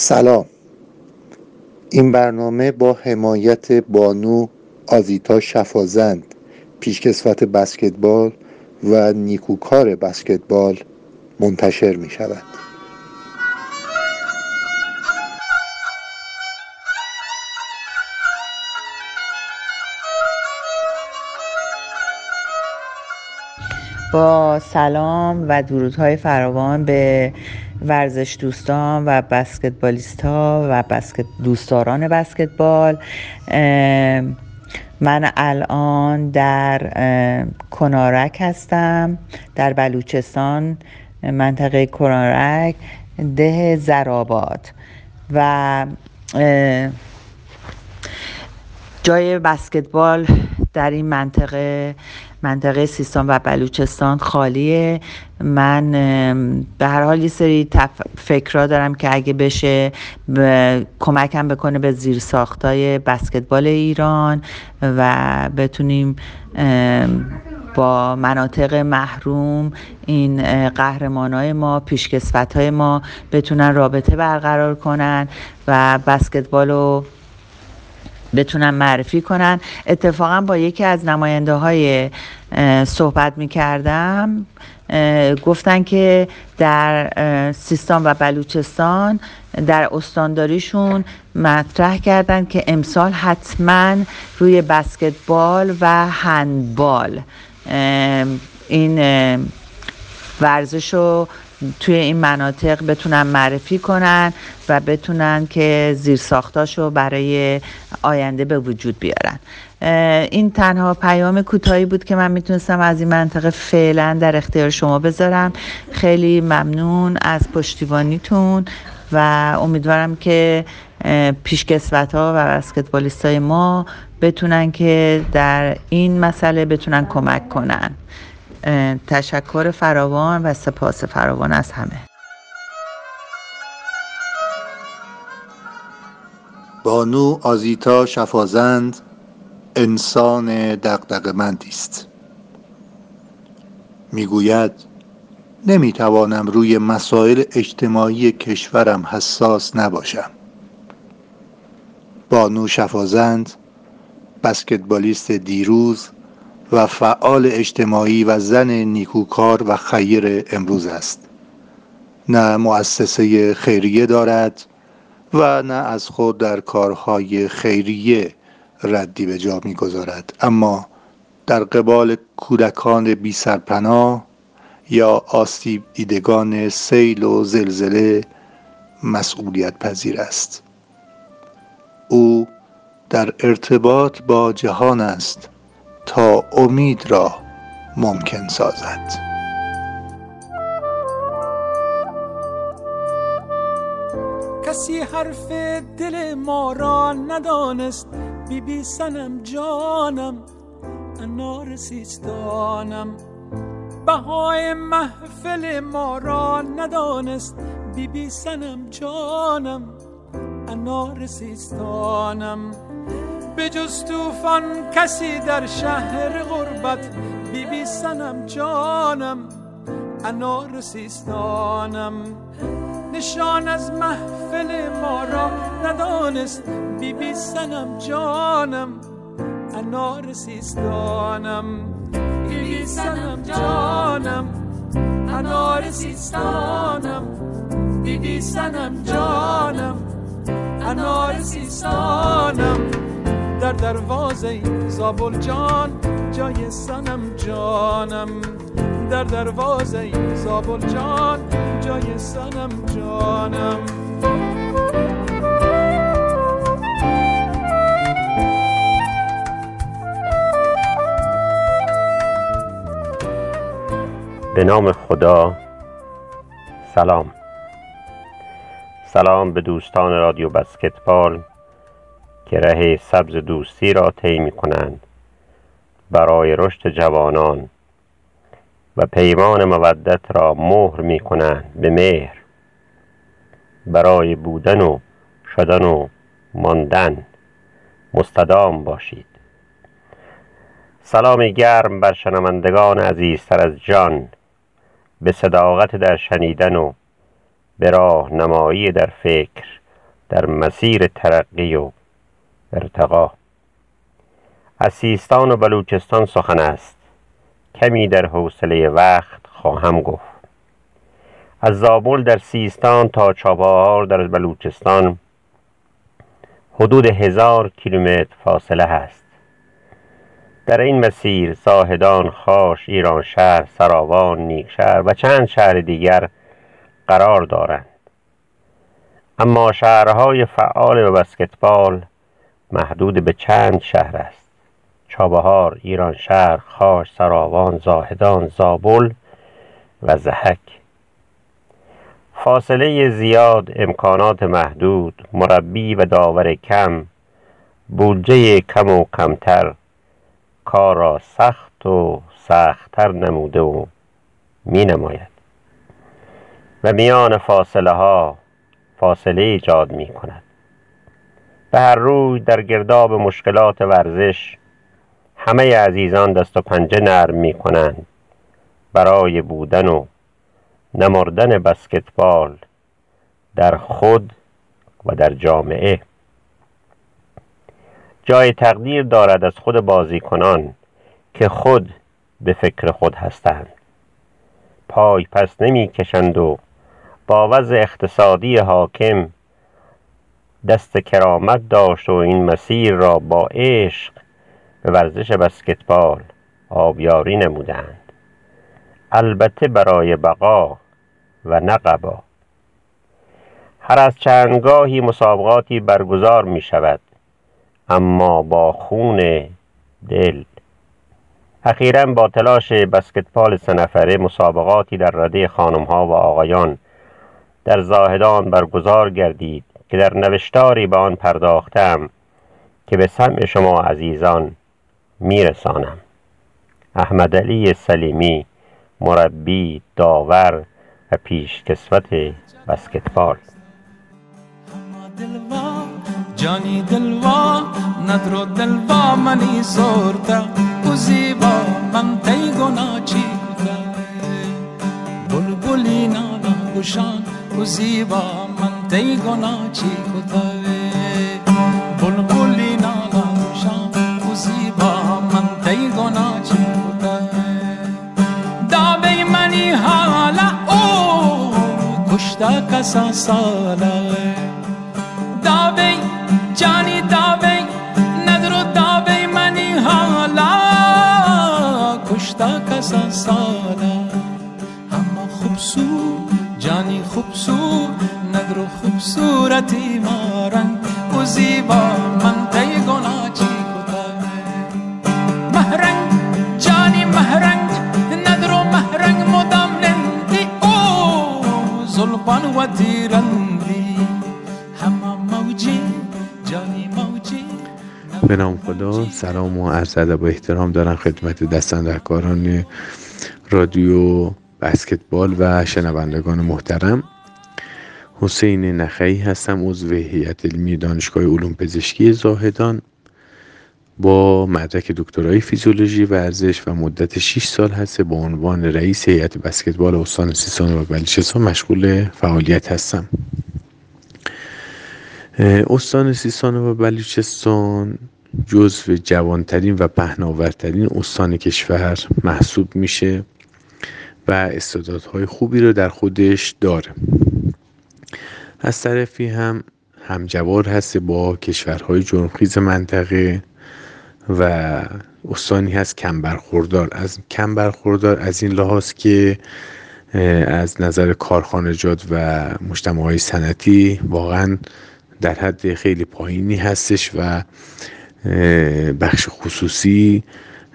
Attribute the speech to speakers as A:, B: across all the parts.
A: سلام. این برنامه با حمایت بانو آزیتا شفازند پیشکسوت بسکتبال و نیکوکار بسکتبال منتشر می شود
B: با سلام و درودهای فراوان به ورزش دوستان و بسکتبالیست ها و بسکت دوستداران بسکتبال. من الان در کنارک هستم در بلوچستان منطقه کنارک ده زراباد و جای بسکتبال در این منطقه منطقه سیستان و بلوچستان خالیه. من به هر حال یه سری تف... فکرها دارم که اگه بشه ب... کمکم بکنه به زیر ساختای بسکتبال ایران و بتونیم با مناطق محروم این قهرمان های ما پیشکسوت های ما بتونن رابطه برقرار کنن و بسکتبال رو بتونن معرفی کنن. اتفاقا با یکی از نماینده های صحبت می کردم گفتن که در سیستان و بلوچستان در استانداریشون مطرح کردن که امسال حتما روی بسکتبال و هندبال این ورزش رو توی این مناطق بتونن معرفی کنن و بتونن که زیر رو برای آینده به وجود بیارن. این تنها پیام کوتاهی بود که من می‌تونستم از این منطقه فعلا در اختیار شما بذارم. خیلی ممنون از پشتیبانیتون و امیدوارم که پیشکسوت ها و بسکتبالیست های ما بتونن که در این مسئله بتونن کمک کنن. تشکر فراوان و سپاس فراوان از همه.
A: بانو آزیتا شفازند انسان دقدقمندی است. می‌گوید نمی‌توانم روی مسائل اجتماعی کشورم حساس نباشم. بانو شفازند بسکتبالیست دیروز و فعال اجتماعی و زن نیکوکار و خیر امروز است. نه مؤسسه خیریه دارد و نه از خود در کارهای خیریه ردی به جا می‌گذارد. اما در قبال کودکان بی سرپناه یا آسیب دیدگان سیل و زلزله مسئولیت پذیر است. او در ارتباط با جهان است. تا امید را ممکن سازد.
C: کسی حرف دل ما را ندانست بی بی سنم جانم انار سیستانم بهای محفل ما را ندانست بی بی سنم جانم انار سیستانم به جز توفان کسی در شهر غربت بی بی سنم جانم انار سیستانم. نشان از محفل ما را ندانست بی بی سنم جانم انار سیستانم. بی بی سنم جانم انار سیستانم. بی بی سنم جانم انار سیستانم. در دروازه زابل جان جای سنم جانم. در دروازه زابل جان جای سنم جانم.
D: به نام خدا سلام. سلام به دوستان رادیو بسکتبال. که ره سبز دوستی را طی می کنند برای رشد جوانان و پیمان مودت را مهر می کنند به مهر برای بودن و شدن و ماندن مستدام باشید. سلام گرم بر شنوندگان عزیزتر از جان به صداقت در شنیدن و به راه نمایی در فکر در مسیر ترقی و ارتقا. از سیستان و بلوچستان سخن است. کمی در حوصله وقت خواهم گفت. از زابل در سیستان تا چابهار در بلوچستان حدود هزار کیلومتر فاصله هست در این مسیر زاهدان خاش ایران شهر سراوان نیکشهر و چند شهر دیگر قرار دارند. اما شهرهای فعال و بسکتبال محدود به چند شهر است. چابهار ایران شهر خاش سراوان زاهدان زابل و زهک. فاصله زیاد امکانات محدود مربی و داور کم بودجه کم و کمتر. کار را سخت و سختتر نموده و می نماید و میان فاصله ها فاصله ایجاد می کند به هر روی در گرداب مشکلات ورزش همه عزیزان دست و پنجه نرم می کنند برای بودن و نمردن بسکتبال در خود و در جامعه. جای تقدیر دارد از خود بازیکنان که خود به فکر خود هستند. پای پس نمی کشند و با وضع اقتصادی حاکم دست کرامت داشت و این مسیر را با عشق به ورزش بسکتبال آبیاری نمودند. البته برای بقا و نقبا هر از چندگاهی مسابقاتی برگزار می شود اما با خون دل. اخیرا با تلاش بسکتبال سنفره مسابقاتی در رده خانم ها و آقایان در زاهدان برگزار گردید. که در نوشتاری به آن پرداختم که به سمع شما عزیزان میرسانم. احمد علی سلیمی مربی داور و پیشکسوت بسکتبال.
C: جانی دلوا ندرو دلوا منی زورتا او زیبا من تی گنا چی کتا بلبلی نانا گشان او زیبا من تی گنا چی کتا بلبلی نانا گشان او زیبا من تی گنا چی کتا دابی منی حالا او کشتا کسا سالا دابی جانی داوی ندرو داوی منی حالا کشتا کسا سالا اما خوبصور جانی خوبصور ندرو خوبصورتی مارنگ و زیبا من تی گنا چی مهرنگ جانی مهرنگ ندرو مهرنگ مدام نندی. او زلبان و تیرندی. همه موجی
E: به نام خدا سلام و عرض ادب و احترام دارم خدمت دستاندرکاران رادیو بسکتبال و شنوندگان محترم. حسین نخعی هستم عضو هیئت علمی دانشگاه علوم پزشکی زاهدان. با مدرک دکترای فیزیولوژی ورزش و مدت 6 سال هست با عنوان رئیس هیئت بسکتبال استان سیستان و بلوچستان مشغول فعالیت هستم. استان سیستان و بلوچستان جزو جوانترین و پهناورترین استان کشور محسوب میشه و استعدادهای خوبی رو در خودش داره. از طرفی هم همجوار هست با کشورهای جرمخیز منطقه و استانی هست کم برخوردار از کم برخوردار از این لحاظ که از نظر کارخانجات و مجتمع های سنتی واقعا در حد خیلی پایینی هستش و بخش خصوصی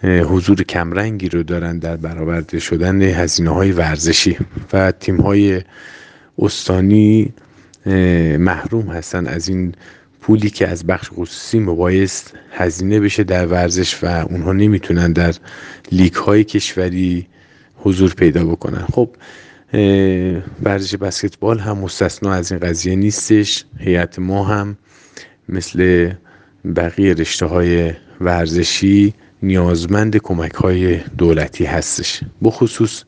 E: حضور کمرنگی رو دارن در برآورده شدن هزینه های ورزشی و تیم های استانی محروم هستن از این پولی که از بخش خصوصی مبایست هزینه بشه در ورزش و اونها نمی‌تونن در لیک های کشوری حضور پیدا بکنن. خب ورزش بسکتبال هم مستثنا از این قضیه نیستش. هیئت ما هم مثل بقیه رشته های ورزشی نیازمند کمک های دولتی هستش. بخصوص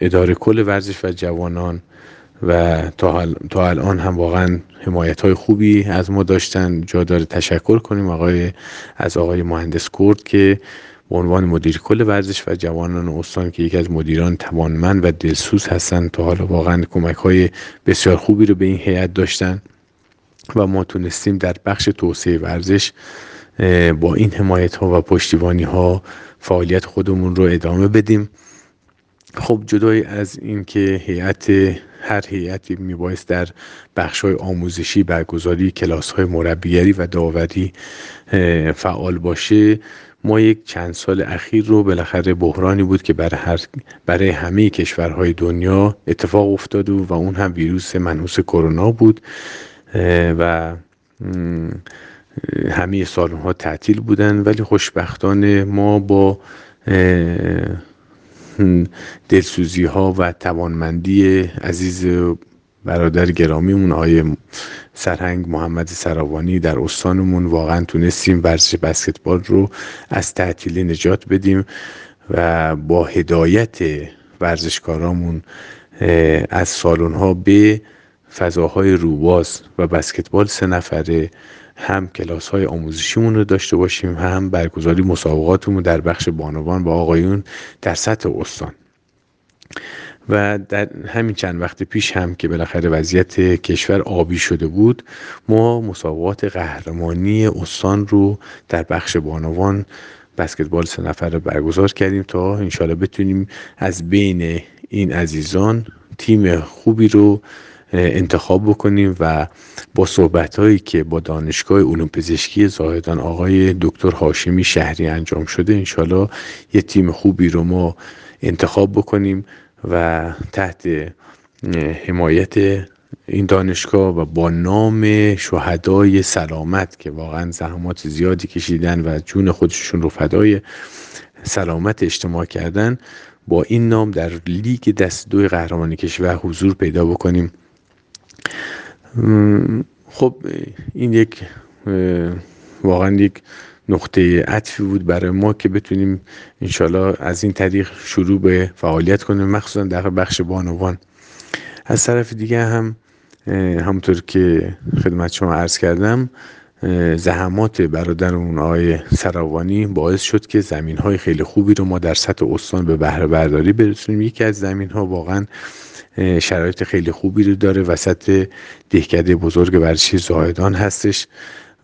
E: اداره کل ورزش و جوانان و تا, الان هم واقعا حمایت های خوبی از ما داشتن. جا داره تشکر کنیم آقای از آقای مهندس کرد که به عنوان مدیر کل ورزش و جوانان استان که یکی از مدیران توانمند و دلسوز هستن تا حالا واقعا کمک های بسیار خوبی رو به این هیئت داشتن و ما تونستیم در بخش توسعه ورزش با این حمایت ها و پشتیبانی ها فعالیت خودمون رو ادامه بدیم. خب جدای از اینکه هیئت هر هیئتی میبایست در بخش های آموزشی برگزاری کلاس های مربیگری و داوری فعال باشه ما یک چند سال اخیر رو بالاخره بحرانی بود که برای, هر برای همه کشورهای دنیا اتفاق افتاد و اون هم ویروس منحوس کرونا بود و همه سالن ها تعطیل بودن. ولی خوشبختانه ما با دلسوزی ها و توانمندی عزیز برادر گرامیمون آقای سرهنگ محمد سراوانی در استانمون. واقعا تونستیم ورزش بسکتبال رو از تعطیلی نجات بدیم و با هدایت ورزشکارامون از سالن ها به فضاهای روباز و بسکتبال سه نفره هم کلاس های آموزشیمون رو داشته باشیم هم برگزاری مسابقاتمون در بخش بانوان با آقایون در سطح استان. و در همین چند وقت پیش هم که بالاخره وضعیت کشور آبی شده بود ما مسابقات قهرمانی استان رو در بخش بانوان بسکتبال سه نفر برگزار کردیم تا انشالله بتونیم از بین این عزیزان تیم خوبی رو انتخاب بکنیم و با صحبت هایی که با دانشگاه علوم پزشکی زاهدان آقای دکتر هاشمی شهری انجام شده انشالله یه تیم خوبی رو ما انتخاب بکنیم و تحت حمایت این دانشگاه و با نام شهدای سلامت که واقعا زحمات زیادی کشیدن و جون خودشون رو فدای سلامت اجتماع کردن با این نام در لیگ دست دوی قهرمانی کشور حضور پیدا بکنیم. خب این یک واقعا یک نقطه عطفی بود برای ما که بتونیم انشالله از این طریق شروع به فعالیت کنیم مخصوصا در بخش بانوان. از طرف دیگه هم همونطور که خدمت شما عرض کردم زحمات برادرمون آقای سراوانی باعث شد که زمین های خیلی خوبی رو ما در سطح استان به بهره برداری برسونیم. یکی از زمین ها واقعا شرایط خیلی خوبی رو داره. وسط دهکده بزرگ ورزشی زاهدان هستش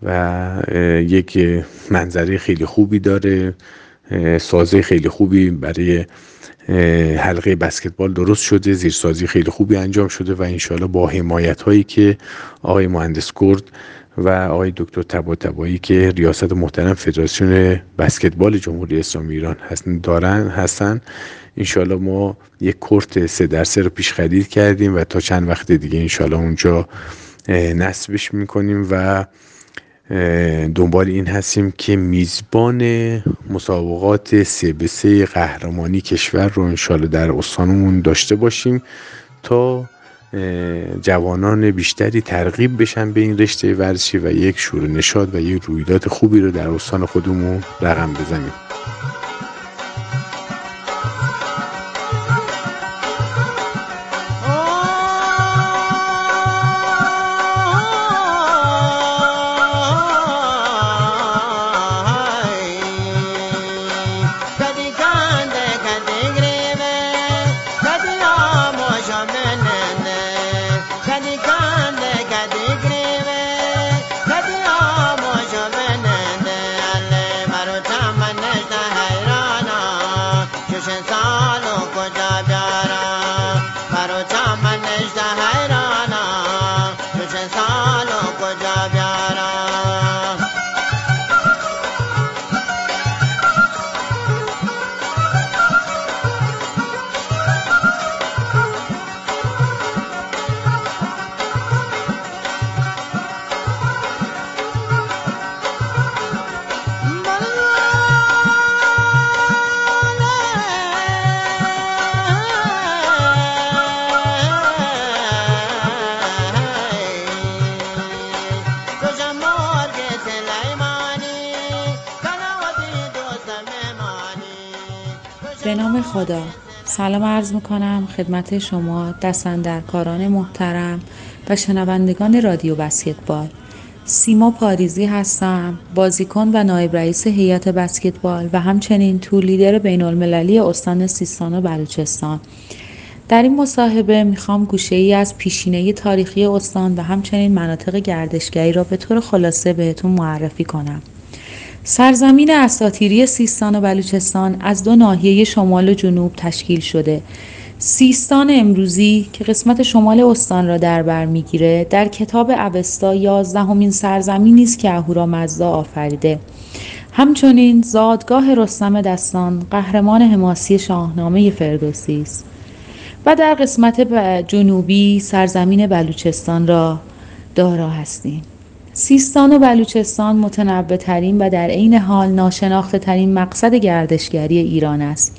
E: و یک منظره خیلی خوبی داره. سازه خیلی خوبی برای حلقه بسکتبال درست شده. زیرسازی خیلی خوبی انجام شده و انشالله با حمایت هایی که آقای مهندس کرد و آقای دکتر تبا تبایی که ریاست محترم فدراسیون بسکتبال جمهوری اسلامی ایران هستن دارن هستن. انشالله ما یک کورت سه در سه رو پیش خرید کردیم و تا چند وقت دیگه انشالله اونجا نصبش می‌کنیم و دنبال این هستیم که میزبان مسابقات سه به سه قهرمانی کشور رو انشالله در استانمون داشته باشیم تا جوانان بیشتری ترغیب بشن به این رشته ورزشی و یک شور نشاد و یک رویداد خوبی رو در استان خودمون رقم بزنیم.
F: به نام خدا. سلام عرض می‌کنم خدمت شما دستندرکاران محترم و شنوندگان رادیو بسکتبال. سیما پاریزی هستم بازیکن و نایب رئیس هیئت بسکتبال و همچنین تور لیدر بین المللی استان سیستان و بلوچستان. در این مصاحبه می‌خوام گوشه ای از پیشینه تاریخی استان و همچنین مناطق گردشگری را به طور خلاصه بهتون معرفی کنم. سرزمین اساتیری سیستان و بلوچستان از دو ناحیه شمال و جنوب تشکیل شده. سیستان امروزی که قسمت شمال استان را در بر می‌گیره در کتاب اوستا یازدهمین سرزمینی است که اهورامزدا آفریده. همچنین زادگاه رستم دستان قهرمان حماسی شاهنامه فردوسی است. و در قسمت جنوبی سرزمین بلوچستان را دارا هستیم. سیستان و بلوچستان متنوع ترین و در عین حال ناشناخته ترین مقصد گردشگری ایران است.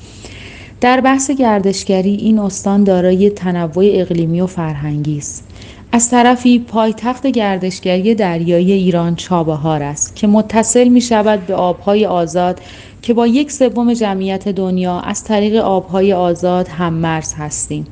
F: در بحث گردشگری این استان دارای تنوع اقلیمی و فرهنگی است. از طرفی پایتخت گردشگری دریایی ایران چابهار است که متصل می شود به آبهای آزاد که با یک سوم جمعیت دنیا از طریق آبهای آزاد هم مرز هستیم.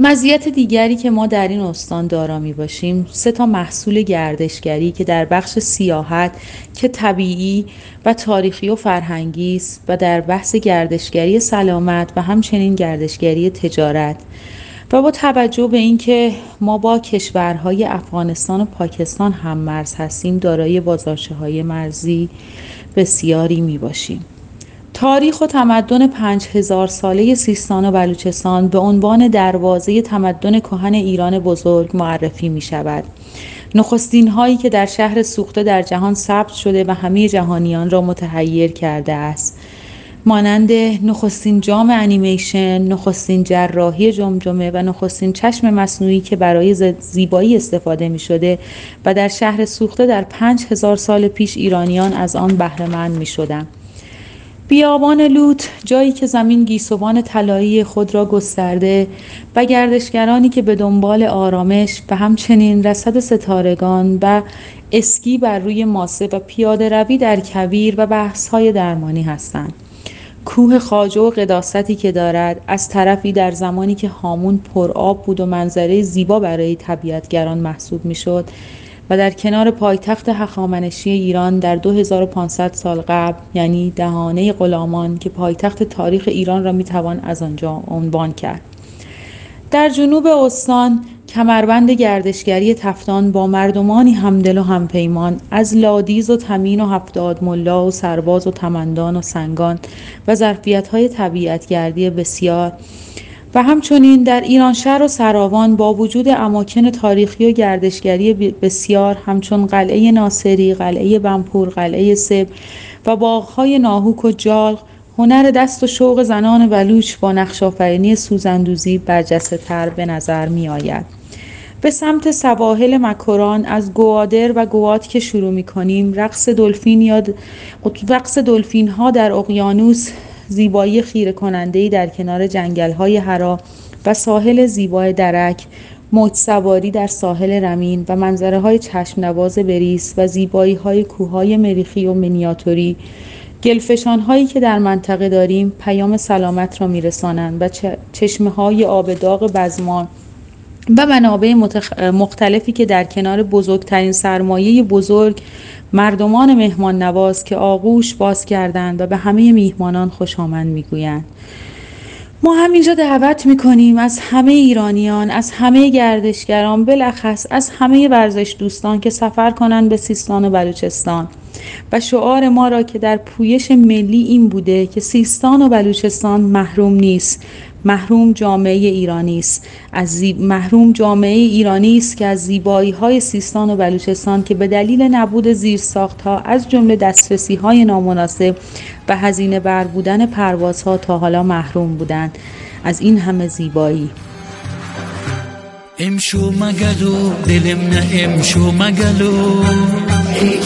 F: مزیت دیگری که ما در این استان دارا می باشیم سه تا محصول گردشگری که در بخش سیاحت که طبیعی و تاریخی و فرهنگی است و در بحث گردشگری سلامت و همچنین گردشگری تجارت. و با توجه به اینکه ما با کشورهای افغانستان و پاکستان هم مرز هستیم دارای بازارچه های مرزی بسیاری می باشیم تاریخ و تمدن پنج هزار ساله سیستان و بلوچستان به عنوان دروازه تمدن کهن ایران بزرگ معرفی می شود. نخستین هایی که در شهر سوخته در جهان ثبت شده و همه جهانیان را متحیر کرده است. مانند نخستین جام انیمیشن، نخستین جراحی جمجمه و نخستین چشم مصنوعی که برای زیبایی استفاده می شده و در شهر سوخته در پنج هزار سال پیش ایرانیان از آن بهرهمند می شدن. بیابان لوت جایی که زمین گیسوان طلایی خود را گسترده و گردشگرانی که به دنبال آرامش و همچنین رسد ستارگان و اسکی بر روی ماسه و پیاده روی در کویر و بحث های درمانی هستند. کوه خاجه و قداستی که دارد از طرفی در زمانی که هامون پرآب بود و منظره زیبا برای طبیعتگران محسوب می‌شد و در کنار پایتخت هخامنشی ایران در 2500 سال قبل یعنی دهانه غلامان که پایتخت تاریخ ایران را می‌توان از آنجا عنوان کرد. در جنوب استان کمربند گردشگری تفتان با مردمانی همدل و همپیمان از لادیز و تمین و هفتاد ملا و سرباز و تمندان و سنگان و ظرفیت های طبیعتگردی بسیار همچنین در ایران شهر و سراوان با وجود اماکن تاریخی و گردشگری بسیار همچون قلعه ناصری، قلعه بمپور، قلعه سب و باغهای ناهوک و جالق هنر دست و شوق زنان بلوچ با نقشافرینی سوزندوزی برجسته تر به نظر می آید. به سمت سواحل مکران از گوادر و گوات که شروع می کنیم رقص دلفین یا رقص دلفین ها در اقیانوس زیبایی خیره کننده در کنار جنگل های هرا و ساحل زیبای درک موج سواری در ساحل رمین و منظره های چشم نواز بریس و زیبایی های کوههای مریخی و منیاتوری گلفشان هایی که در منطقه داریم پیام سلامت را میرسانند و چشمه های آب داغ بزمان و منابع مختلفی که در کنار بزرگترین سرمایه بزرگ مردمان مهمان نواز که آغوش باز کردند و به همه میهمانان خوش آمد می‌گویند. ما همینجا دعوت می‌کنیم از همه ایرانیان از همه گردشگران بلخص از همه ورزش دوستان که سفر کنند به سیستان و بلوچستان. و شعار ما را که در پویش ملی این بوده که سیستان و بلوچستان محروم نیست محروم جامعه ایرانی است. از محروم جامعه ایرانی است که از زیبایی های سیستان و بلوچستان که به دلیل نبود زیرساخت ها از جمله دسترسی های نامناسب و هزینه بر بودن پروازها تا حالا محروم بودند. از این همه زیبایی.
C: امشو مگلو دلم نه امشو مگلو. ای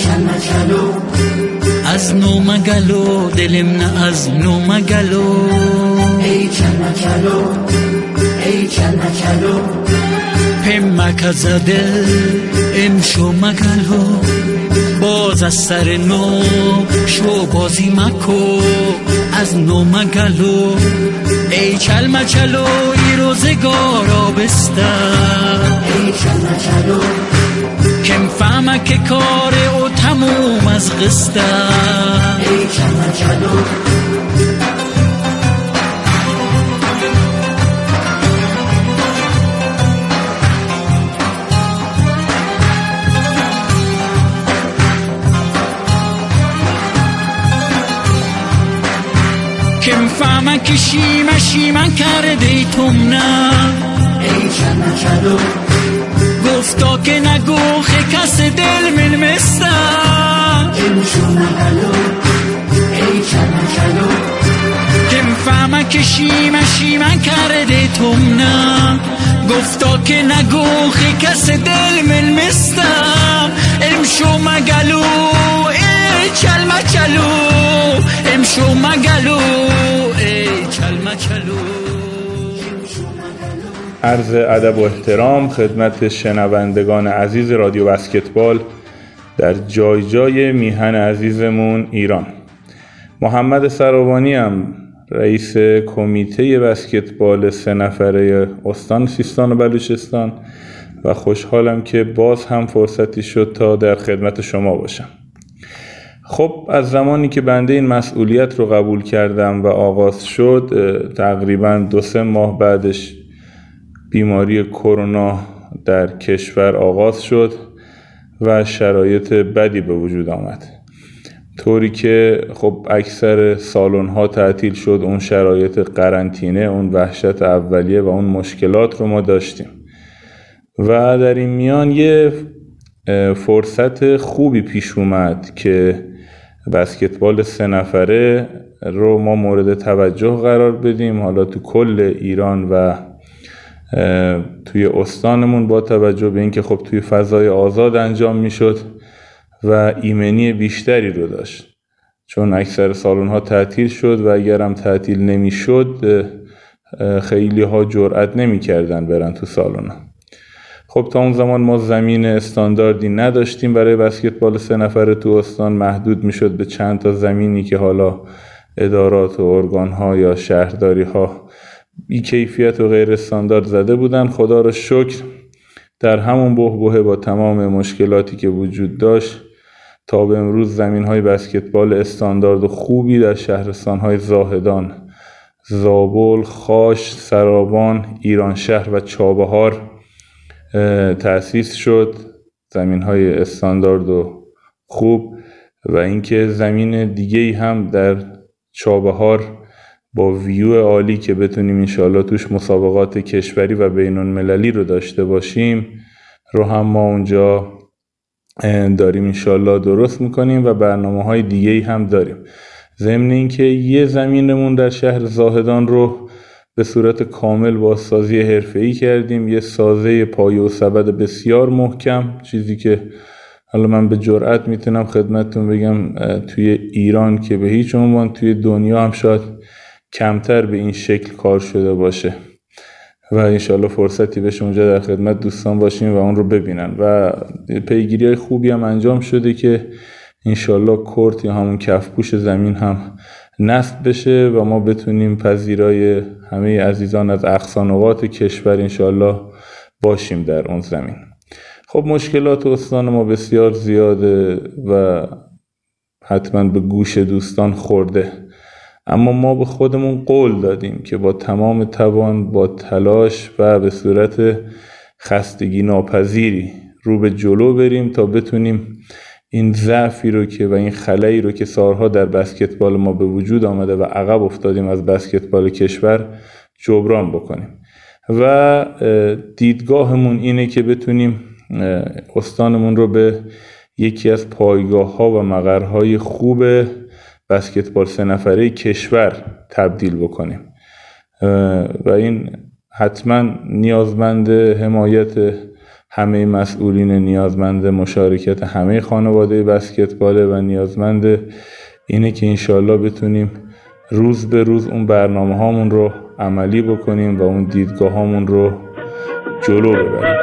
C: از نو مگلو دلم نه از نو مگلو. ای چنکلو ای چنکلو پم مکزده امشو مگلو.
G: باز از سر نو شو بازی مکو از نو مگلو ای چل مچلو ای روزگار آبستن ای چل مچلو کم فهمه که کار او تموم از قسته ای چل مچلو که می‌فهمن که شیمه شیمن کرده ای توم نه. ای چمه چلو گفتا که نگو کس دل من مستا ای چلو ای چمه چلو که می‌فهمن که شیمه شیمن کرده توم نه. گفتا که نگو کس دل من مستا علم شو مگلو ای چلمه چلو امشو مگلو ای
H: عرض ادب و احترام خدمت شنوندگان عزیز رادیو بسکتبال در جای جای میهن عزیزمون ایران. محمد سراوانی هم رئیس کمیته بسکتبال سه نفره استان سیستان و بلوچستان و خوشحالم که باز هم فرصتی شد تا در خدمت شما باشم. خب از زمانی که بنده این مسئولیت رو قبول کردم و آغاز شد تقریبا دو سه ماه بعدش بیماری کرونا در کشور آغاز شد و شرایط بدی به وجود آمد. طوری که خب اکثر سالن ها تعطیل شد اون شرایط قرنطینه اون وحشت اولیه و اون مشکلات رو ما داشتیم. و در این میان یه فرصت خوبی پیش اومد که بسکتبال سه نفره رو ما مورد توجه قرار بدیم. حالا تو کل ایران و توی استانمون با توجه به اینکه خب توی فضای آزاد انجام می‌شد و ایمنی بیشتری رو داشت. چون اکثر سالن ها تعطیل شد و اگرم تعطیل نمی‌شد خیلی ها جرأت نمی‌کردن برن تو سالن خب تا اون زمان ما زمین استانداردی نداشتیم. برای بسکتبال سه نفره تو استان محدود می‌شد به چند تا زمینی که حالا ادارات و ارگان ها یا شهرداری ها بی کیفیت و غیر استاندارد زده بودن. خدا رو شکر در همون بهبهه با تمام مشکلاتی که وجود داشت تا به امروز زمین های بسکتبال استاندارد و خوبی در شهرستان های زاهدان زابل، خاش، سرابان، ایران شهر و چابهار تأسیس شد. زمین های استاندارد و خوب و اینکه زمین دیگه هم در چابهار با ویو عالی که بتونیم انشاءالله توش مسابقات کشوری و بین المللی رو داشته باشیم رو هم ما اونجا داریم انشاءالله درست می‌کنیم و برنامه های دیگه هم داریم. ضمن اینکه یه زمینمون در شهر زاهدان رو به صورت کامل با سازی حرفه‌ای کردیم. یه سازه پایه و سبد بسیار محکم چیزی که حالا من به جرئت می‌تونم خدمتتون بگم توی ایران که به هیچ عنوان توی دنیا هم شاید کمتر به این شکل کار شده باشه. و انشالله فرصتی بشه اونجا در خدمت دوستان باشیم و اون رو ببینن. و پیگیری های خوبی هم انجام شده که انشالله کورت یا همون کفپوش زمین هم نصب بشه و ما بتونیم پذیرای همه عزیزان از اقصانقات کشور انشالله باشیم در اون زمین. خب مشکلات استان ما بسیار زیاده و حتما به گوش دوستان خورده. اما ما به خودمون قول دادیم که با تمام توان با تلاش و به صورت خستگی ناپذیری رو به جلو بریم تا بتونیم این ضعفی رو که و این خلایی رو که سالها در بسکتبال ما به وجود آمده و عقب افتادیم از بسکتبال کشور جبران بکنیم. و دیدگاهمون اینه که بتونیم استانمون رو به یکی از پایگاه ها و مقرهای خوب بسکتبال سه نفره کشور تبدیل بکنیم. و این حتما نیازمند حمایت همه مسئولین نیازمند مشارکت همه خانواده بسکتباله و نیازمند اینه که انشالله بتونیم روز به روز اون برنامه هامون رو عملی بکنیم و اون دیدگاه هامون رو جلو ببریم.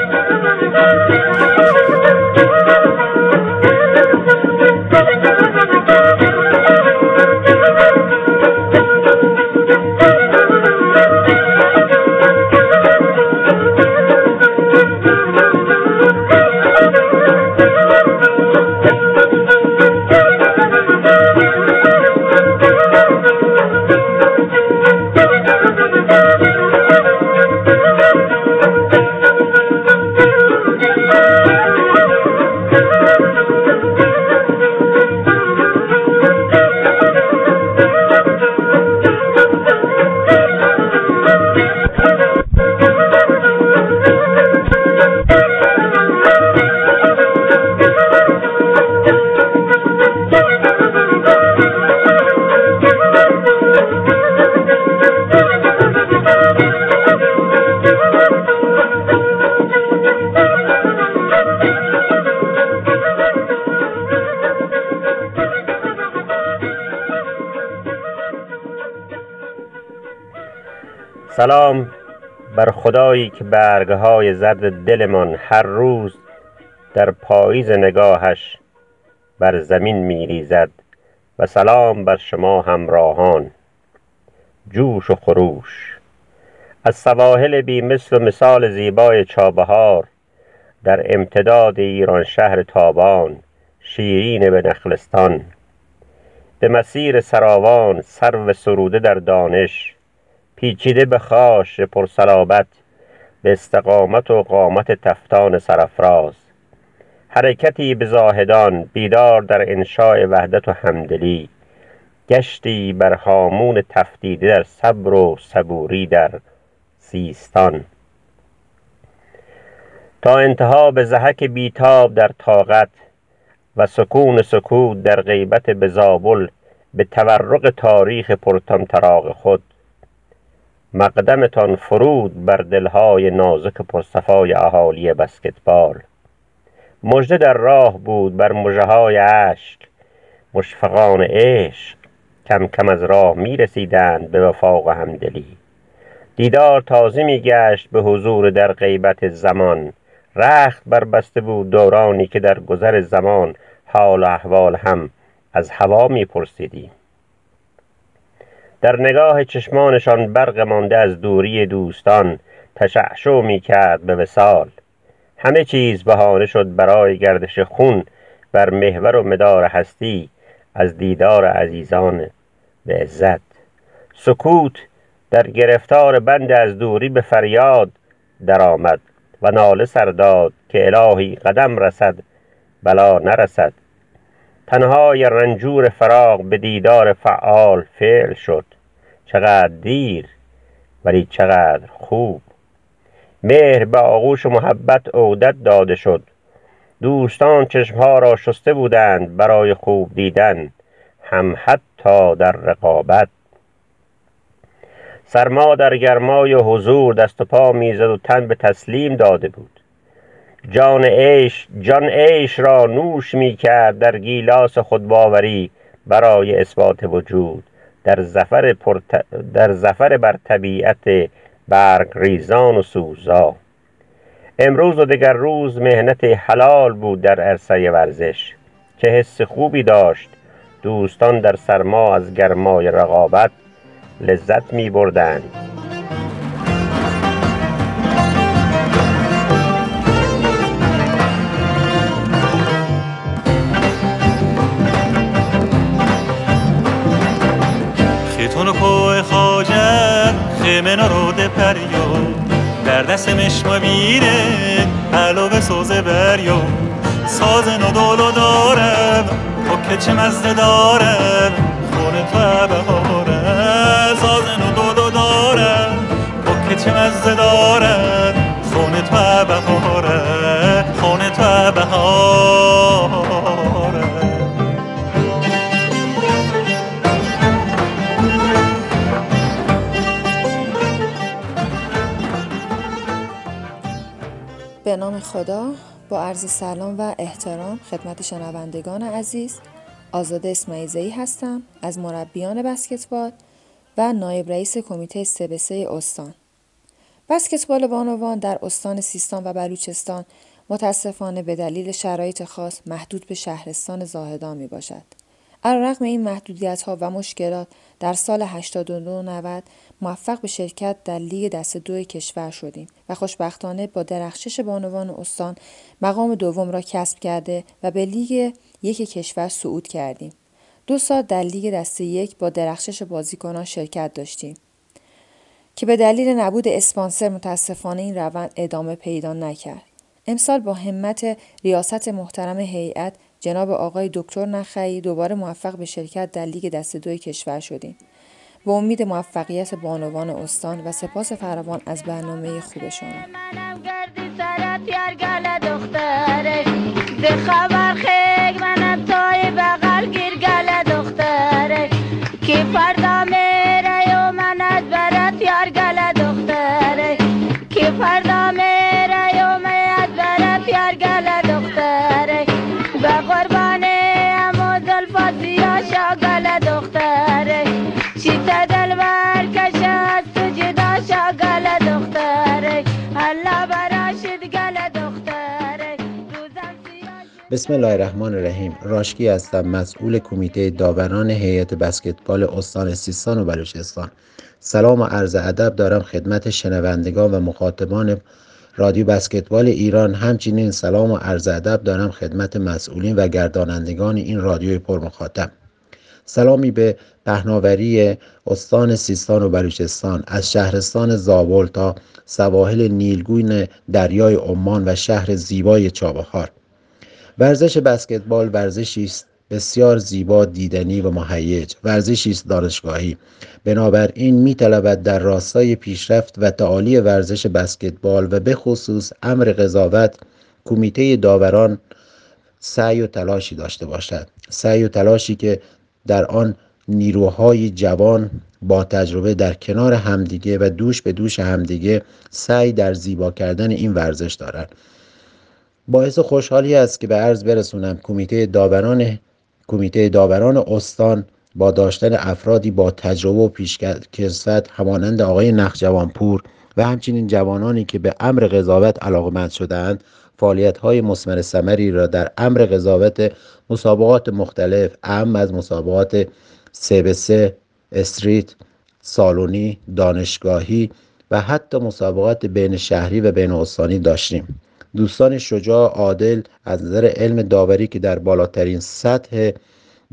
D: سلام بر خدایی که برگهای زرد دلمان هر روز در پاییز نگاهش بر زمین میریزد و سلام بر شما همراهان. جوش و خروش. از سواحل بی مثل و مثال زیبای چابهار در امتداد ایران شهر تابان شیرین به نخلستان. به مسیر سراوان سرو سروده در دانش پیچیده به خاش پرسلابت به استقامت و قامت تفتان سرفراز حرکتی به زاهدان بیدار در انشاء وحدت و همدلی. گشتی بر هامون تفتیده در صبر و صبوری در سیستان تا انتها به زحک بیتاب در طاقت و سکون سکوت در غیبت به زابل به تورق تاریخ پرطمطراق خود. مقدمتان فرود بر دلهای نازک پرصفای اهالی بسکتبال. مژده در راه بود بر مژههای اشک. مشفقان عشق کم کم از راه می رسیدند به وفاق و همدلی. دیدار تازه می گشت به حضور در غیبت زمان. رخت بربسته بود دورانی که در گذر زمان حال و احوال هم از هوا می پرسیدیم در نگاه چشمانشان برق مانده از دوری دوستان تشعشع می کرد به وسال همه چیز بهانه شد برای گردش خون بر محور و مدار هستی از دیدار عزیزان به عزت. سکوت در گرفتار بند از دوری به فریاد درآمد و ناله سرداد که الهی قدم رسد بلا نرسد. تنهای رنجور فراغ به دیدار فعال فعل شد. چقدر دیر ولی چقدر خوب. مهر به آغوش محبت عودت داده شد. دوستان چشمها را شسته بودند برای خوب دیدن. هم حتی در رقابت. سرما در گرمای حضور دست و پا می‌زد و تن به تسلیم داده بود. جان عیش جان عیش را نوش می کرد در گیلاس خودباوری برای اثبات وجود. در زفر, در زفر بر طبیعت برگ ریزان و سوزا. امروز و دگر روز مهنت حلال بود در عرصه ورزش. که حس خوبی داشت. دوستان در سرما از گرمای رقابت لذت می بردند
I: خیمه نرود پریو در دست مشما بیره علاوه سوزه بریو ساز دولو دارم که چه مزده دارم؟ خونه تو بهاره ساز دولو دارم که چه مزده دارم؟ خونه تو بهاره
J: نام خدا با عرض سلام و احترام خدمت شنوندگان عزیز آزاده اسماعیزهی هستم از مربیان بسکتبال و نایب رئیس کمیته سه استان بسکتبال بانوان در استان سیستان و بلوچستان متاسفانه به دلیل شرایط خاص محدود به شهرستان زاهدان می باشد. رقم این محدودیت ها و مشکلات در سال 82 موفق به شرکت در لیگ دسته دو کشور شدیم و خوشبختانه با درخشش بانوان استان مقام دوم را کسب کرده و به لیگ یک کشور صعود کردیم. دو سال در لیگ دسته یک با درخشش بازیکنان شرکت داشتیم که به دلیل نبود اسپانسر متاسفانه این روند ادامه پیدا نکرد. امسال با همت ریاست محترم هیئت جناب آقای دکتر نخعی دوباره موفق به شرکت در لیگ دسته دوی کشور شدیم. به امید موفقیت بانوان استان و سپاس فراوان از برنامه خوب
K: بسم الله الرحمن الرحیم. راشکی هستم مسئول کمیته داوران هیئت بسکتبال استان سیستان و بلوچستان. سلام و عرض ادب دارم خدمت شنوندگان و مخاطبان رادیو بسکتبال ایران. همچنین سلام و عرض ادب دارم خدمت مسئولین و گردانندگان این رادیوی پرمخاطب. سلامی به پهناوری استان سیستان و بلوچستان. از شهرستان زابل تا سواحل نیلگون دریای عمان و شهر زیبای چابهار. ورزش بسکتبال ورزشی است. بسیار زیبا دیدنی و مهیج. ورزشی است دانشگاهی. بنابراین میطلبد در راستای پیشرفت و تعالی ورزش بسکتبال و به خصوص امر قضاوت کمیته داوران سعی و تلاشی داشته باشد. سعی و تلاشی که در آن نیروهای جوان با تجربه در کنار همدیگه و دوش به دوش همدیگه سعی در زیبا کردن این ورزش دارند. باعث خوشحالی است که به عرض برسونم کمیته داوران کمیته داوران استان با داشتن افرادی با تجربه و پیشکسوت همانند آقای نخجوانپور و همچنین جوانانی که به امر قضاوت علاقمند شدهاند فعالیت های مسمر ثمری را در امر قضاوت مسابقات مختلف اهم از مسابقات سه به سه استریت سالونی دانشگاهی و حتی مسابقات بین شهری و بین استانی داشتیم. دوستان شجاع عادل از نظر علم داوری که در بالاترین سطح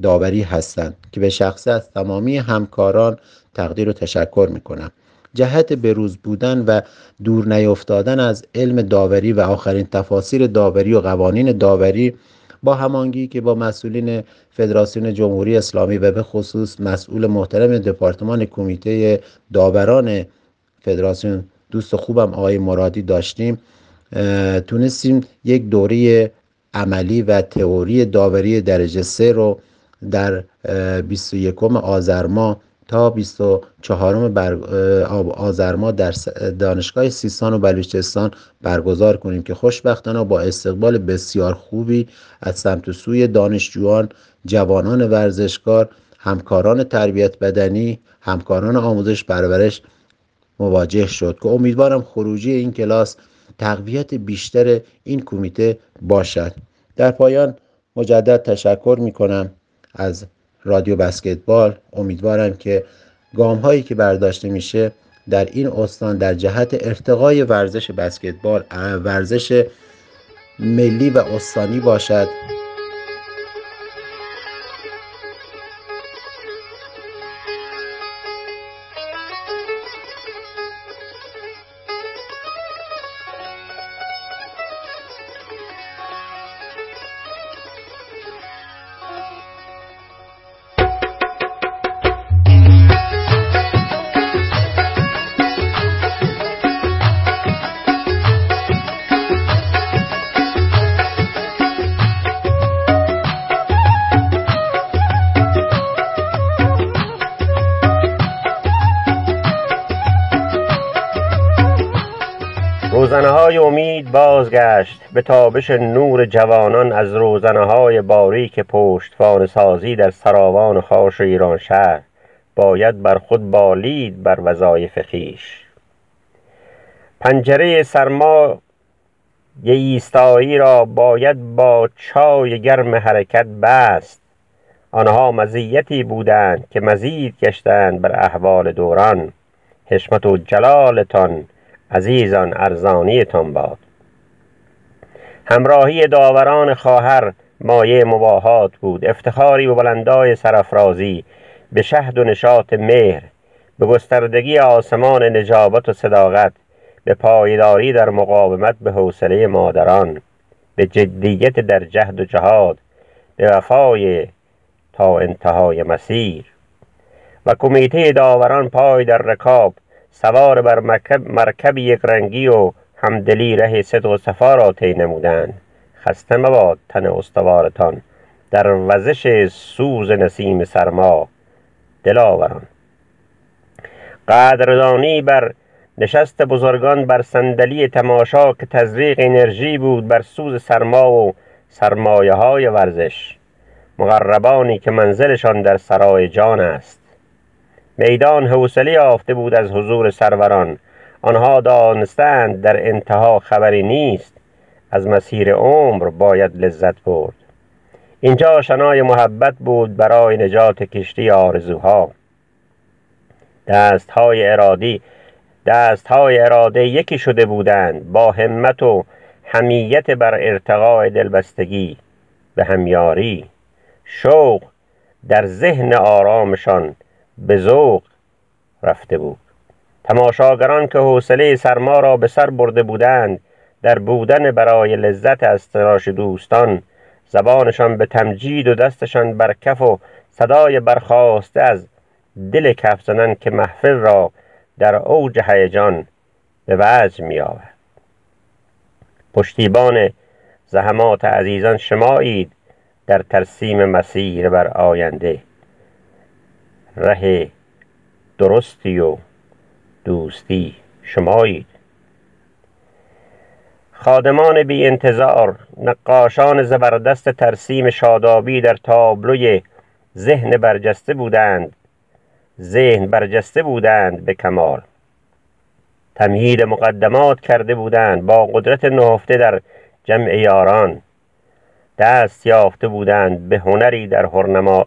K: داوری هستند که به شخصه از تمامی همکاران تقدیر و تشکر می کنم جهت بروز بودن و دور نیفتادن از علم داوری و آخرین تفاسیر داوری و قوانین داوری با همانگی که با مسئولین فدراسیون جمهوری اسلامی و به خصوص مسئول محترم دپارتمان کمیته داوران فدراسیون دوست خوبم آقای مرادی داشتیم تونستیم یک دوره عملی و تئوری داوری درجه سه رو در 21 آذر ماه تا 24 بر... آذر ماه در دانشگاه سیستان و بلوچستان برگزار کنیم که خوشبختانه با استقبال بسیار خوبی از سمت سوی دانشجویان جوانان ورزشکار همکاران تربیت بدنی همکاران آموزش پرورش مواجه شد که امیدوارم خروجی این کلاس تقویت بیشتر این کمیته باشد. در پایان مجدد تشکر می کنم از رادیو بسکتبال. امیدوارم که گام هایی که برداشته میشه در این استان در جهت ارتقای ورزش بسکتبال ورزش ملی و استانی باشد.
D: بازگشت به تابش نور جوانان از روزنه های باریک پشتوانه سازی در سراوان خاش ایران شهر. باید بر خود بالید بر وظایف خویش. پنجره سرما ی ایستایی را باید با چای گرم حرکت بست. آنها مزیتی بودند که مزید گشتند بر احوال دوران. حشمت و جلالتان عزیزان ارزانیتان باد. همراهی داوران خواهر مایه مباهات بود. افتخاری به بلندای سرافرازی به شهد و نشاط مهر به گستردگی آسمان نجابت و صداقت به پایداری در مقاومت به حوصله مادران به جدیت در جهد و جهاد به وفای تا انتهای مسیر. و کمیته داوران پای در رکاب سوار بر مرکب, مرکب یک رنگی و همدلی ره صدق و صفا را طی نمودند. خسته مباد تن استوارتان. در وزش سوز نسیم سرما. دلاوران. قدردانی بر نشست بزرگان بر صندلی تماشا که تزریق انرژی بود بر سوز سرما و سرمایه های ورزش. مقربانی که منزلشان در سرای جان است. میدان حوصله یافته بود از حضور سروران. آنها دانستند در انتها خبری نیست. از مسیر عمر باید لذت برد. اینجا شنای محبت بود برای نجات کشتی آرزوها. دستهای ارادی دستهای اراده یکی شده بودند با همت و حمیت بر ارتقاء دلبستگی. به همیاری شوق در ذهن آرامشان به ذوق رفته بود. تماشاگران که حوصله سرما را به سر برده بودند در بودن برای لذت از تراش دوستان زبانشان به تمجید و دستشان بر کف و صدای برخواسته از دل کف زنن که محفل را در اوج هیجان به وجه می آورد پشتیبان زحمات عزیزان شمایید در ترسیم مسیر بر آینده. ره درستی و دوستی شمایید. خادمان بی انتظار نقاشان زبردست ترسیم شادابی در تابلوی ذهن برجسته بودند. ذهن برجسته بودند به کمال. تمهید مقدمات کرده بودند با قدرت نهفته در جمع یاران. دست یافته بودند به هنری در هنرنما...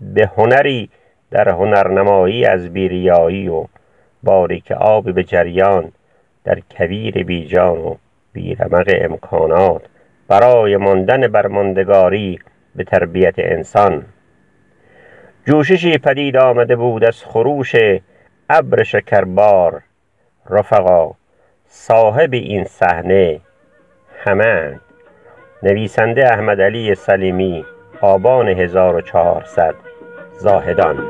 D: به هنری در هنرنمایی از بیریایی و باریک آب به جریان در کویر بیجان و بیرمق امکانات برای ماندن بر ماندگاری به تربیت انسان. جوششی پدید آمده بود از خروش ابر شکربار. رفقا صاحب این صحنه همند. نویسنده احمد علی سلیمی آبان 1400 زاهدان.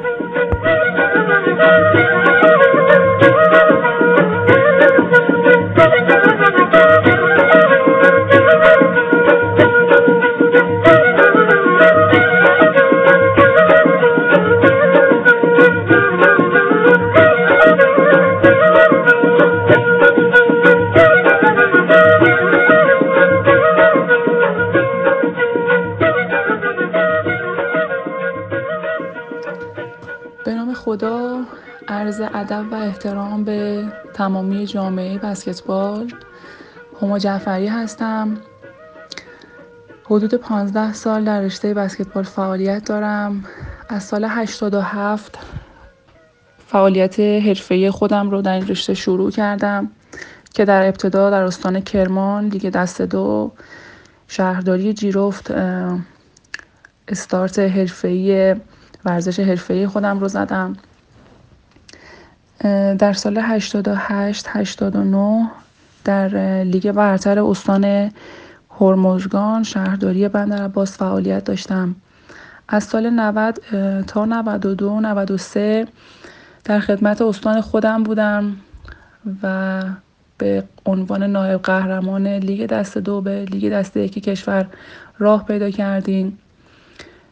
L: ادب و احترام به تمامی جامعه بسکتبال. هما جعفری هستم. حدود 15 سال در رشته بسکتبال فعالیت دارم. از سال 87 فعالیت حرفه‌ای خودم رو در این رشته شروع کردم که در ابتدا در استان کرمان لیگ دست دو شهرداری جیرفت استارت حرفه‌ای ورزش حرفه‌ای خودم رو زدم. در سال 88 89 در لیگ برتر استان هرمزگان شهرداری بندر عباس فعالیت داشتم. از سال 90 تا 92 93 در خدمت استان خودم بودم و به عنوان نایب قهرمان لیگ دست دو به لیگ دست یکی کشور راه پیدا کردیم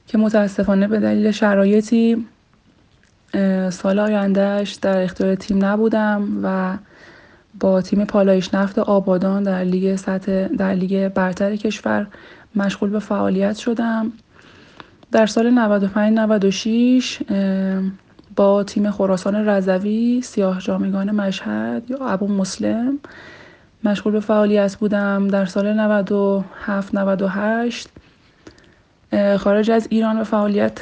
L: که متاسفانه به دلیل شرایطی سال آیندهش در اختیار تیم نبودم و با تیم پالایش نفت آبادان در لیگ سطح در لیگ برتر کشور مشغول به فعالیت شدم. در سال 95 96 با تیم خراسان رضوی سیاه جامگان مشهد یا ابو مسلم مشغول به فعالیت بودم. در سال 97 98 خارج از ایران به فعالیت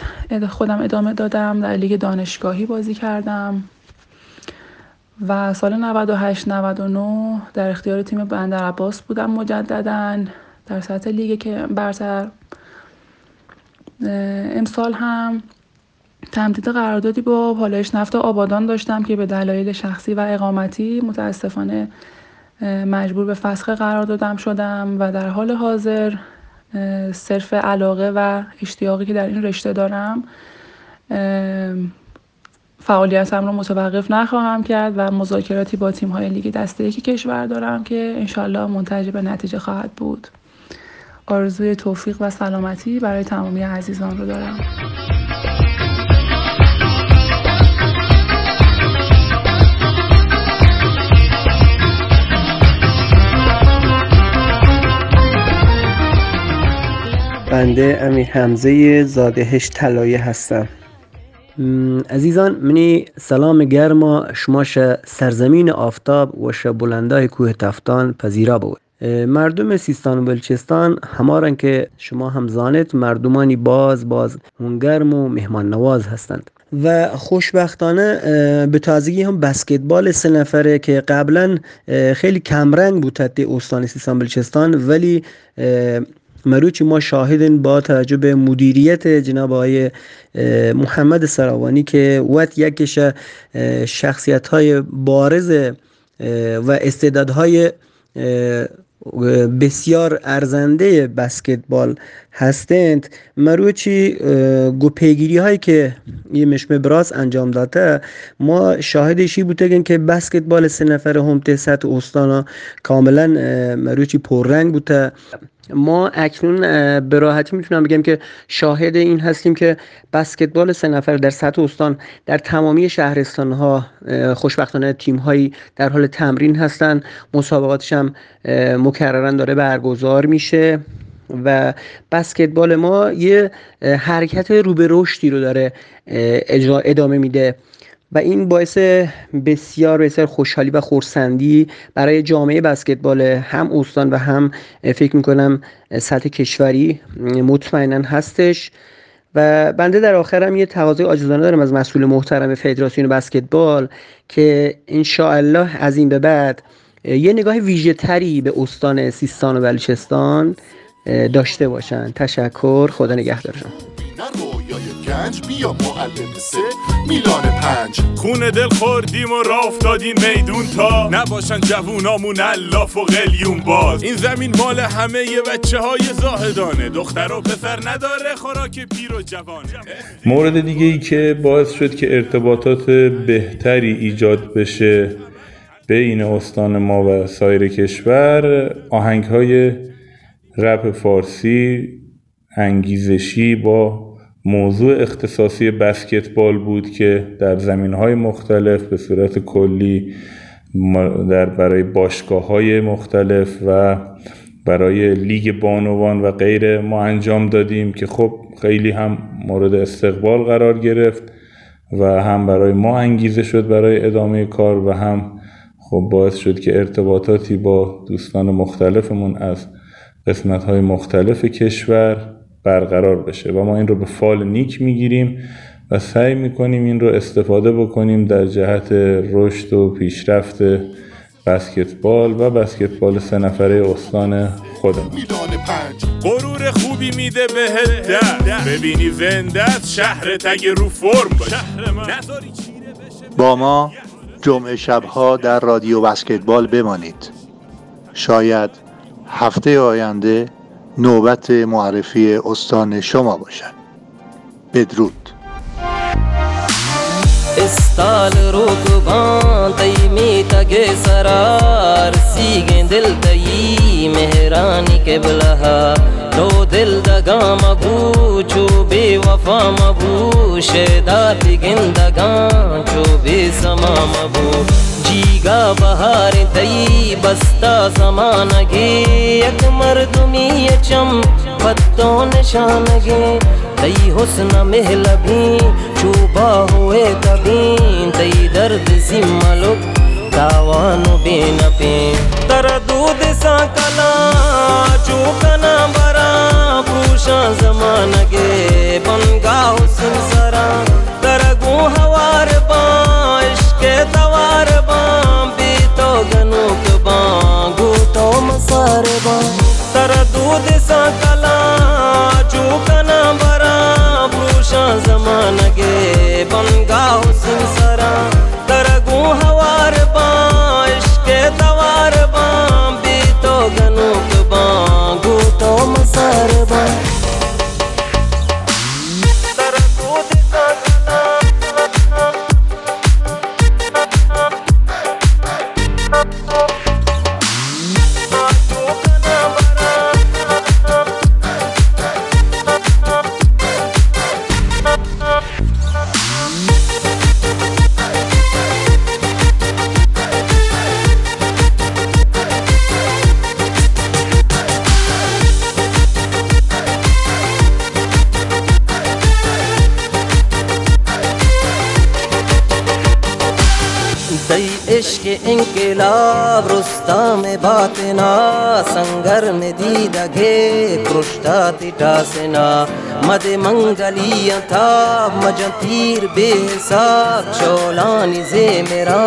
L: خودم ادامه دادم در لیگ دانشگاهی بازی کردم. و سال 98 99 در اختیار تیم بندر عباس بودم مجددا در سطح لیگ که برتر. امسال هم تمدید قراردادی با پالایش نفت عابادان داشتم که به دلایل شخصی و اقامتی متاسفانه مجبور به فسخ قرار دادم شدم و در حال حاضر صرف علاقه و اشتیاقی که در این رشته دارم فعالیتم رو متوقف نخواهم کرد و مذاکراتی با تیم های لیگ دسته یکی کشور دارم که انشالله منتج به نتیجه خواهد بود. آرزوی توفیق و سلامتی برای تمامی عزیزان رو دارم.
M: بنده امیر حمزه زادهش طلایه هستم. عزیزان منی سلام گرما شماش سرزمین آفتاب و بلندای کوه تفتان پذیرا بود. مردم سیستان و بلوچستان همارن که شما هم زانید مردمانی باز باز هنگرم و مهمان نواز هستند. و خوشبختانه به تازگی هم بسکتبال سه نفره که قبلا خیلی کمرنگ بود تحت استان سیستان بلوچستان ولی مروچی ما شاهدین با توجه به مدیریت جناب آقای محمد سراوانی که وقت یکش شخصیت های بارز و استعدادهای بسیار ارزنده بسکتبال هستند. مروچی گو هایی که یه مشمه براس انجام داده ما شاهدشی بوده که بسکتبال سه نفر هم سطح استانا کاملا مروچی پررنگ بوده. ما اکنون به راحتی می‌تونم بگم که شاهد این هستیم که بسکتبال سه نفر در سطح استان در تمامی شهرستان ها خوشبختانه تیم هایی در حال تمرین هستن. مسابقاتش هم مکررن داره برگزار میشه و بسکتبال ما یه حرکت رو به رشدی رو داره ادامه میده. و این باعث بسیار بسیار خوشحالی و خورسندی برای جامعه بسکتبال هم استان و هم فکر می‌کنم سطح کشوری مطمئنا هستش. و بنده در آخرم یه تقاضای عاجزانه دارم از مسئول محترم فدراسیون بسکتبال که الله از این به بعد یه نگاه ویژه تری به استان سیستان و بلوچستان داشته باشن. تشکر. خدا نگهدارشون.
N: میلان پنج. خونه دل خوردیم و راه افتادیم میدون تا. نباشن جوونامون الاف و قلیون باز. این زمین مال همه ی بچه های زاهدانه. دختر و پسر نداره خوراک پیر و جوانه.
H: مورد دیگه ای که باعث شد که ارتباطات بهتری ایجاد بشه بین استان ما و سایر کشور آهنگ های رپ فارسی انگیزشی با موضوع اختصاصی بسکتبال بود که در زمین های مختلف به صورت کلی در برای باشگاه های مختلف و برای لیگ بانوان و غیره ما انجام دادیم که خب خیلی هم مورد استقبال قرار گرفت و هم برای ما انگیزه شد برای ادامه کار و هم خب باعث شد که ارتباطاتی با دوستان مختلفمون از قسمت های مختلف کشور برقرار بشه و ما این رو به فال نیک می‌گیریم و سعی می‌کنیم این رو استفاده بکنیم در جهت رشد و پیشرفت بسکتبال و بسکتبال سه نفره استان خودمون.
N: غرور خوبی میده به ببینی زنده شهر تگ رو فرم
O: با ما جمعه شبها در رادیو بسکتبال بمانید. شاید هفته آینده نوبت معرفی استان شما باشد. بدرود. استال روکبان تی می تگ سرار. سیگن دل تی مهرانی قبلها لو دل دگا مگو چو بی وفا مبو شیدا بگن دگان چو بی سما مبو گا بہار دئی بستا زمان گے یک مردمی چم، پتوں نشان گے۔ دئی حسن محل بھی چوبا ہوئے کبھی دئی درد سی ملک تاوانو بین تر دود سا کلا، چوکنا برا پروشا زمان پوشا زمانگے حسن مسار با تردود سا کلا چوکنا برا پوشا زمانگی بنگا حسن سرا درگو ہوار با عشق توار با بیتو گنوک با گوتو مسار تئی عشق انقلاب رستا میں بات نا سنگر میں دیدہ گے پرشتا تٹا سنا۔ مد منگلیاں تھا مجن تیر بے حساب چولانی زے میرا،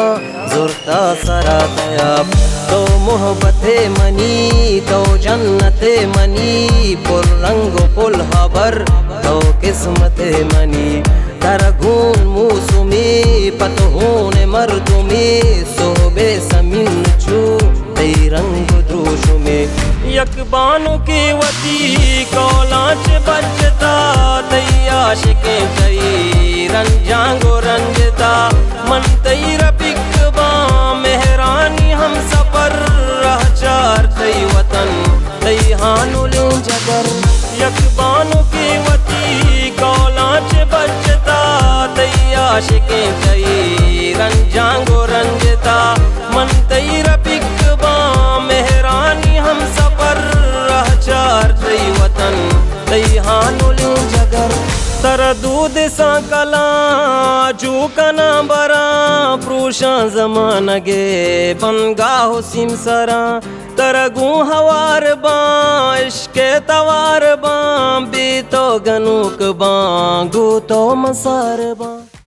O: زرتا سرا تیاب تو محبت منی، تو جنت منی، پر رنگ پل حبر تو قسمت منی۔ ترگون موسو موسومی پتهون مردمی صحبه سمین چو تی رنگ دروشمی یک بانو کی وطی کولانچ بچتا تی عاشقیں تی رنجانگ و رنجتا من تی ربک با مہرانی ہم سفر رہ چار تی وطن تی ہانو لین جگر۔ یک بانو کی وطی کولانچ بچتا تی عاشقیں تی رنجانگ و رنجتا من تی ربک با مہرانی ہم سفر رہ چار تی وطن تی ہانو لیں جگر تر دود سا کلا جو کنا برا پروشا زمانگے بنگا سیم سرا ترگو ہوار باں، عشق توار باں۔ بی تو گنوک باں، گو تو مسار باں۔